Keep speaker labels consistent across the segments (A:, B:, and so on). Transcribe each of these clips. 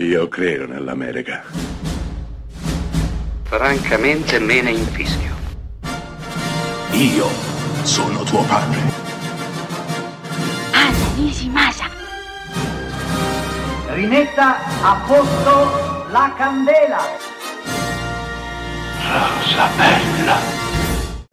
A: Io credo nell'America.
B: Francamente me ne infischio.
A: Io sono tuo padre.
C: Anna Nishimasa.
D: Rimetta a posto la candela.
A: Rosa bella.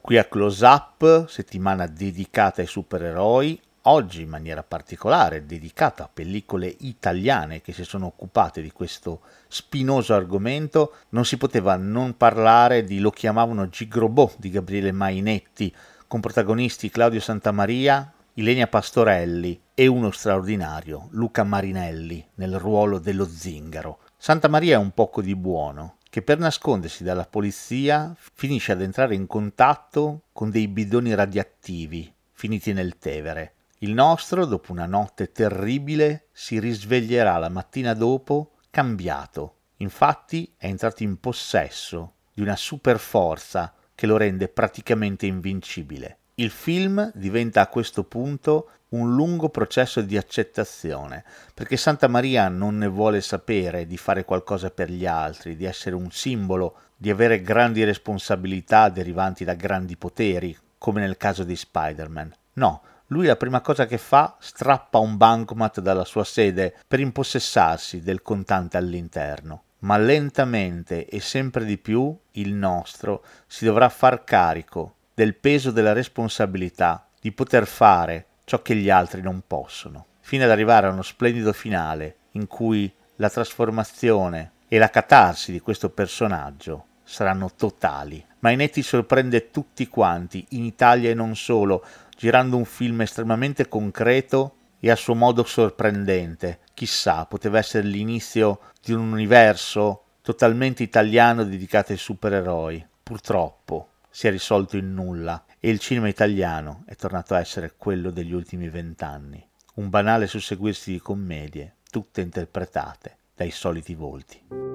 E: Qui a Close Up, settimana dedicata ai supereroi, oggi in maniera particolare dedicata a pellicole italiane che si sono occupate di questo spinoso argomento, non si poteva non parlare di Lo chiamavano Gigrobò di Gabriele Mainetti, con protagonisti Claudio Santamaria, Ilenia Pastorelli e uno straordinario, Luca Marinelli, nel ruolo dello zingaro. Santa Maria è un poco di buono, che per nascondersi dalla polizia finisce ad entrare in contatto con dei bidoni radioattivi finiti nel Tevere il nostro, dopo una notte terribile, si risveglierà la mattina dopo cambiato. Infatti è entrato in possesso di una super forza che lo rende praticamente invincibile. Il film diventa a questo punto un lungo processo di accettazione, perché Santa Maria non ne vuole sapere di fare qualcosa per gli altri, di essere un simbolo, di avere grandi responsabilità derivanti da grandi poteri, come nel caso di Spider-Man. No, lui la prima cosa che fa strappa un bancomat dalla sua sede per impossessarsi del contante all'interno. Ma lentamente e sempre di più il nostro si dovrà far carico del peso della responsabilità di poter fare ciò che gli altri non possono, fino ad arrivare a uno splendido finale in cui la trasformazione e la catarsi di questo personaggio saranno totali. Mainetti sorprende tutti quanti, in Italia e non solo, girando un film estremamente concreto e a suo modo sorprendente. Chissà, poteva essere l'inizio di un universo totalmente italiano dedicato ai supereroi. Purtroppo si è risolto in nulla e il cinema italiano è tornato a essere quello degli ultimi vent'anni. Un banale susseguirsi di commedie, tutte interpretate dai soliti volti.